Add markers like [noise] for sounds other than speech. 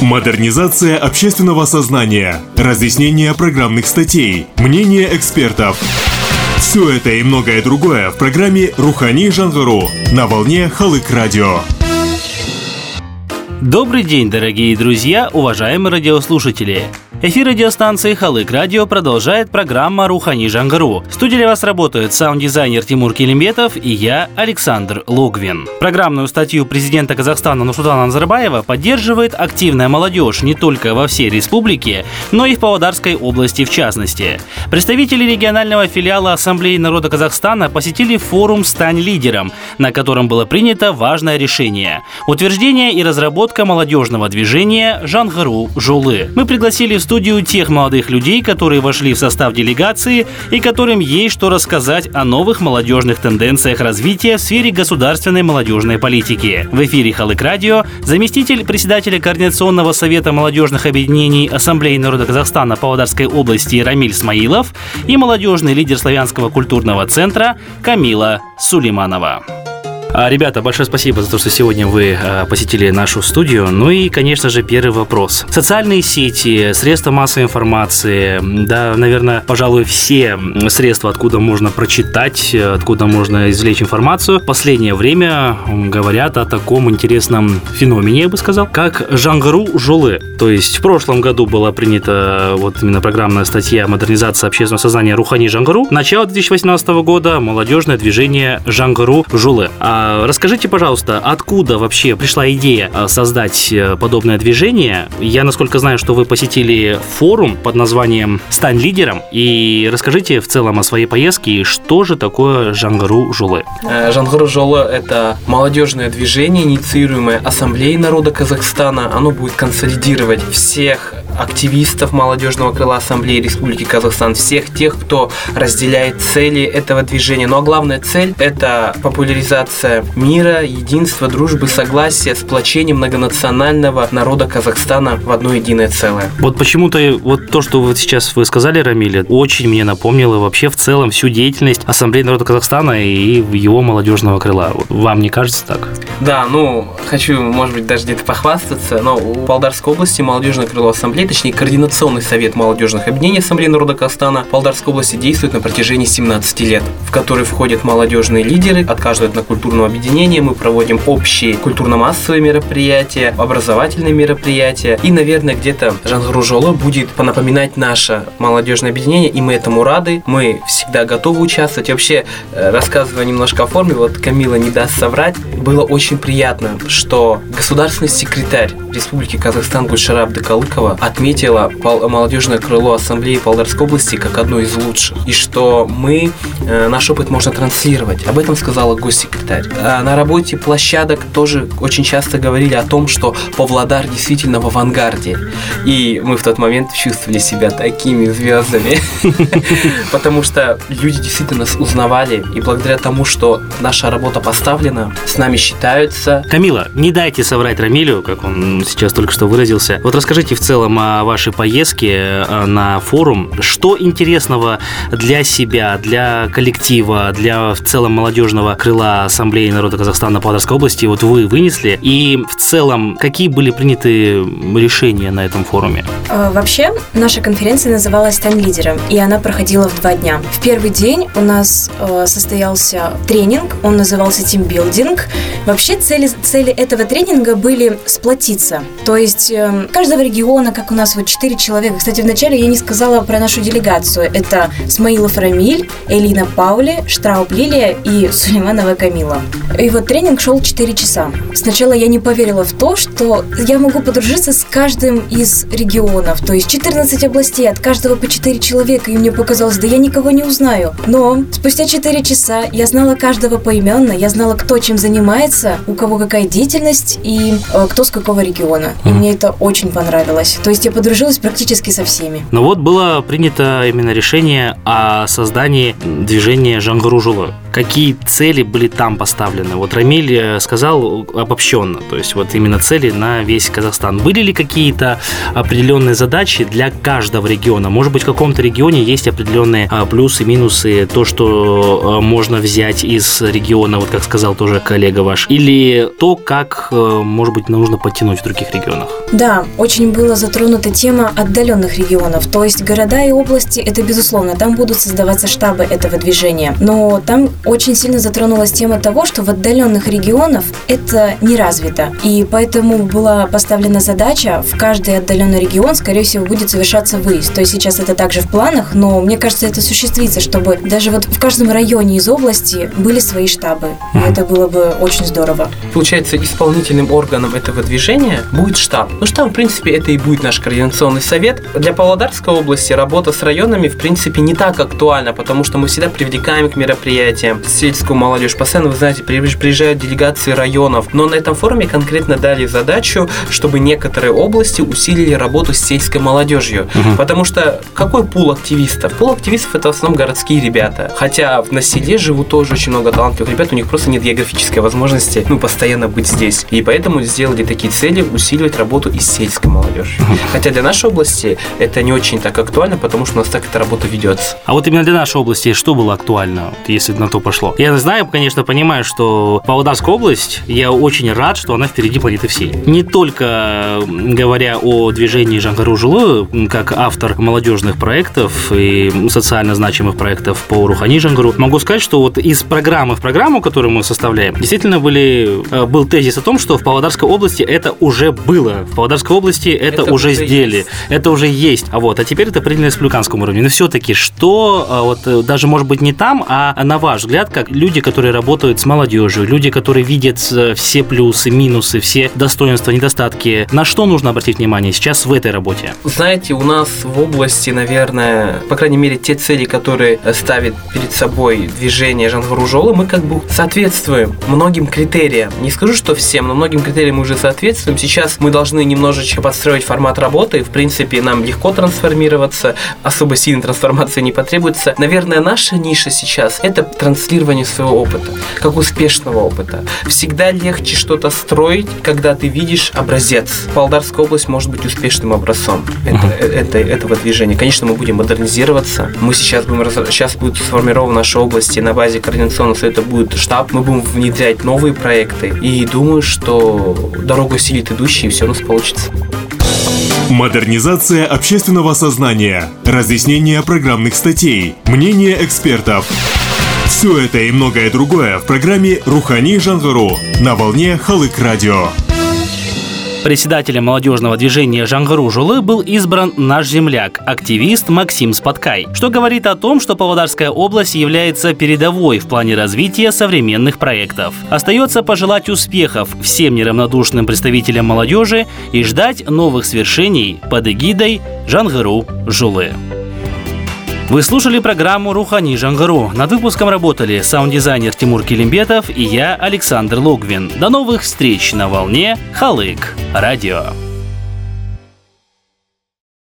Модернизация общественного сознания, разъяснение программных статей, мнение экспертов. Все это и многое другое в программе «Рухани Жангару» на волне Халык Радио. Добрый день, дорогие друзья, уважаемые радиослушатели! Эфир радиостанции Халык Радио продолжает программа Рухани Жангару. В студии для вас работают саунд-дизайнер Тимур Килимбетов и я, Александр Логвин. Программную статью президента Казахстана Нурсултана Назарбаева поддерживает активная молодежь не только во всей республике, но и в Павлодарской области в частности. Представители регионального филиала Ассамблеи народа Казахстана посетили форум «Стань лидером», на котором было принято важное решение – утверждение и разработка молодежного движения «Жангару Жолы». Мы пригласили в студию тех молодых людей, которые вошли в состав делегации и которым есть что рассказать о новых молодежных тенденциях развития в сфере государственной молодежной политики. В эфире Халык Радио заместитель председателя Координационного совета молодежных объединений Ассамблеи народа Казахстана Павлодарской области Рамиль Смаилов и молодежный лидер Славянского культурного центра Камила Сулейманова. А, ребята, большое спасибо за то, что сегодня вы а, посетили нашу студию. Ну и, конечно же, первый вопрос. Социальные сети, средства массовой информации, да, наверное, пожалуй, все средства, откуда можно прочитать, откуда можно извлечь информацию, в последнее время говорят о таком интересном феномене, я бы сказал, как Жангру Жолы. То есть в прошлом году была принята вот именно программная статья «Модернизация общественного сознания Рухани Жангару». Начало 2018 года молодежное движение Жангару Жулы. А расскажите, пожалуйста, откуда вообще пришла идея э, создать э, подобное движение? Я, насколько знаю, что вы посетили форум под названием «Стань лидером», и расскажите в целом о своей поездке, что же такое Жангару Жулы? Э, Жангару Жулы – это молодежное движение, инициируемое Ассамблеей народа Казахстана. Оно будет консолидировать всех активистов молодежного крыла Ассамблеи Республики Казахстан, всех тех, кто разделяет цели этого движения. Ну а главная цель – это популяризация мира, единства, дружбы, согласия, сплочения многонационального народа Казахстана в одно единое целое. Вот почему-то вот то, что вы сейчас вы сказали, Рамиля, очень мне напомнило вообще в целом всю деятельность Ассамблеи народа Казахстана и его молодежного крыла. Вам не кажется так? Да, ну, хочу, может быть, даже где-то похвастаться, но у Полдарской области молодежное крыло Ассамблеи Ассамблеи, точнее Координационный совет молодежных объединений Ассамблеи народа Казахстана Полдарской области действует на протяжении 17 лет, в который входят молодежные лидеры от каждого этнокультурного объединения. Мы проводим общие культурно-массовые мероприятия, образовательные мероприятия. И, наверное, где-то Жангружола будет напоминать наше молодежное объединение, и мы этому рады. Мы всегда готовы участвовать. Вообще, э, рассказывая немножко о форме, вот Камила не даст соврать, было очень приятно, что государственный секретарь Республики Казахстан Гульшара Абдыкалыкова отметила молодежное крыло Ассамблеи Павлодарской области как одно из лучших. И что мы, э, наш опыт можно транслировать. Об этом сказала госсекретарь. А на работе площадок тоже очень часто говорили о том, что Павлодар действительно в авангарде. И мы в тот момент чувствовали себя такими звездами. [laughs] Потому что люди действительно нас узнавали. И благодаря тому, что наша работа поставлена, с нами считаются. Камила, не дайте соврать Рамилю, как он сейчас только что выразился. Вот расскажите в целом о вашей поездке э, на форум. Что интересного для себя, для коллектива, для в целом молодежного крыла Ассамблеи народа Казахстана Павлодарской области вот вы вынесли? И в целом, какие были приняты решения на этом форуме? Э, вообще, наша конференция называлась «Стань лидером», и она проходила в два дня. В первый день у нас э, состоялся тренинг, он назывался «Тимбилдинг». Вообще, цели, цели этого тренинга были сплотиться. То есть, каждого региона региона, как у нас вот четыре человека. Кстати, вначале я не сказала про нашу делегацию. Это Смаилов Рамиль, Элина Паули, Штрауб Лилия и Сулейманова Камила. И вот тренинг шел 4 часа. Сначала я не поверила в то, что я могу подружиться с каждым из регионов. То есть 14 областей, от каждого по 4 человека. И мне показалось, да я никого не узнаю. Но спустя 4 часа я знала каждого поименно, я знала, кто чем занимается, у кого какая деятельность и э, кто с какого региона. И мне это очень понравилось. То есть я подружилась практически со всеми. Но вот было принято именно решение о создании движения Жангружулы. Какие цели были там поставлены? Вот Рамиль э, сказал обобщенно, то есть вот именно цели на весь Казахстан. Были ли какие-то определенные задачи для каждого региона? Может быть, в каком-то регионе есть определенные а, плюсы, минусы, то, что а, можно взять из региона, вот как сказал тоже коллега ваш, или то, как, э, может быть, нужно подтянуть в других регионах? Да, очень была затронута тема отдаленных регионов, то есть города и области, это безусловно, там будут создаваться штабы этого движения, но там очень сильно затронулась тема того, что в отдаленных регионах это не развито, и поэтому была поставлена задача в каждый отдаленный регион, скорее всего, будет совершаться выезд, то есть сейчас это также в планах, но мне кажется, это осуществится, чтобы даже вот в каждом районе из области были свои штабы, и это было бы очень здорово. Получается, исполнительным органом этого движения будет штаб. Ну, штаб, в принципе, это и будет наш координационный совет. Для Павлодарской области работа с районами, в принципе, не так актуальна, потому что мы всегда привлекаем к мероприятиям сельскую молодежь. Постоянно, вы знаете, приезжают делегации районов. Но на этом форуме конкретно дали задачу, чтобы некоторые области усилили работу с сельской молодежью. Угу. Потому что какой пул активистов? Пул активистов это в основном городские ребята. Хотя на селе живут тоже очень много талантливых ребят, у них просто нет географической возможности ну, постоянно быть здесь. И поэтому сделали такие цели усиливать работу и с сельской молодежью. Хотя для нашей области это не очень так актуально, потому что у нас так эта работа ведется. А вот именно для нашей области что было актуально, если на то пошло? Я знаю, конечно, понимаю, что Павлодарская область, я очень рад, что она впереди планеты всей. Не только говоря о движении Жангару Жилу, как автор молодежных проектов и социально значимых проектов по Рухани Жангару, могу сказать, что вот из программы в программу, которую мы составляем, действительно были, э, был тезис о том, что в Павлодарской области это уже было. В Павлодарской области это, это уже сделали. Есть. Это уже есть. А вот, а теперь это принято на республиканском уровне. Но все-таки, что а, вот э, даже может быть не там, а на ваш взгляд, как люди, которые работают с молодежью, люди, которые видят э, все плюсы, минусы, все достоинства, недостатки, на что нужно обратить внимание сейчас в этой работе? Знаете, у нас в области, наверное, по крайней мере, те цели, которые ставит перед собой движение Жангаружола, мы как бы соответствуем многим критериям. Не скажу, что всем, но многим критериям мы уже соответствуем. Сейчас мы должны немножечко подстроить формат работы. В принципе, нам легко трансформироваться, особо сильной трансформации не потребуется. Наверное, наша ниша сейчас – это транслирование своего опыта, как успешного опыта. Всегда легче что-то строить, когда ты видишь образец. Павлодарская область может быть успешным образцом это, это, этого движения. Конечно, мы будем модернизироваться. Мы сейчас будем сейчас будет сформирована наша область, и на базе координационного совета будет штаб. Мы будем внедрять новые проекты. И думаю, что дорогу силит идущий, и все у нас получится. Модернизация общественного сознания, разъяснение программных статей, мнение экспертов. Все это и многое другое в программе «Рухани Жангару» на волне Халык Радио. Председателем молодежного движения Жангару Жулы был избран наш земляк, активист Максим Спаткай, что говорит о том, что Павлодарская область является передовой в плане развития современных проектов. Остается пожелать успехов всем неравнодушным представителям молодежи и ждать новых свершений под эгидой Жангару Жулы. Вы слушали программу «Рухани Жангару». Над выпуском работали саунд-дизайнер Тимур Килимбетов и я, Александр Логвин. До новых встреч на волне Халык Радио.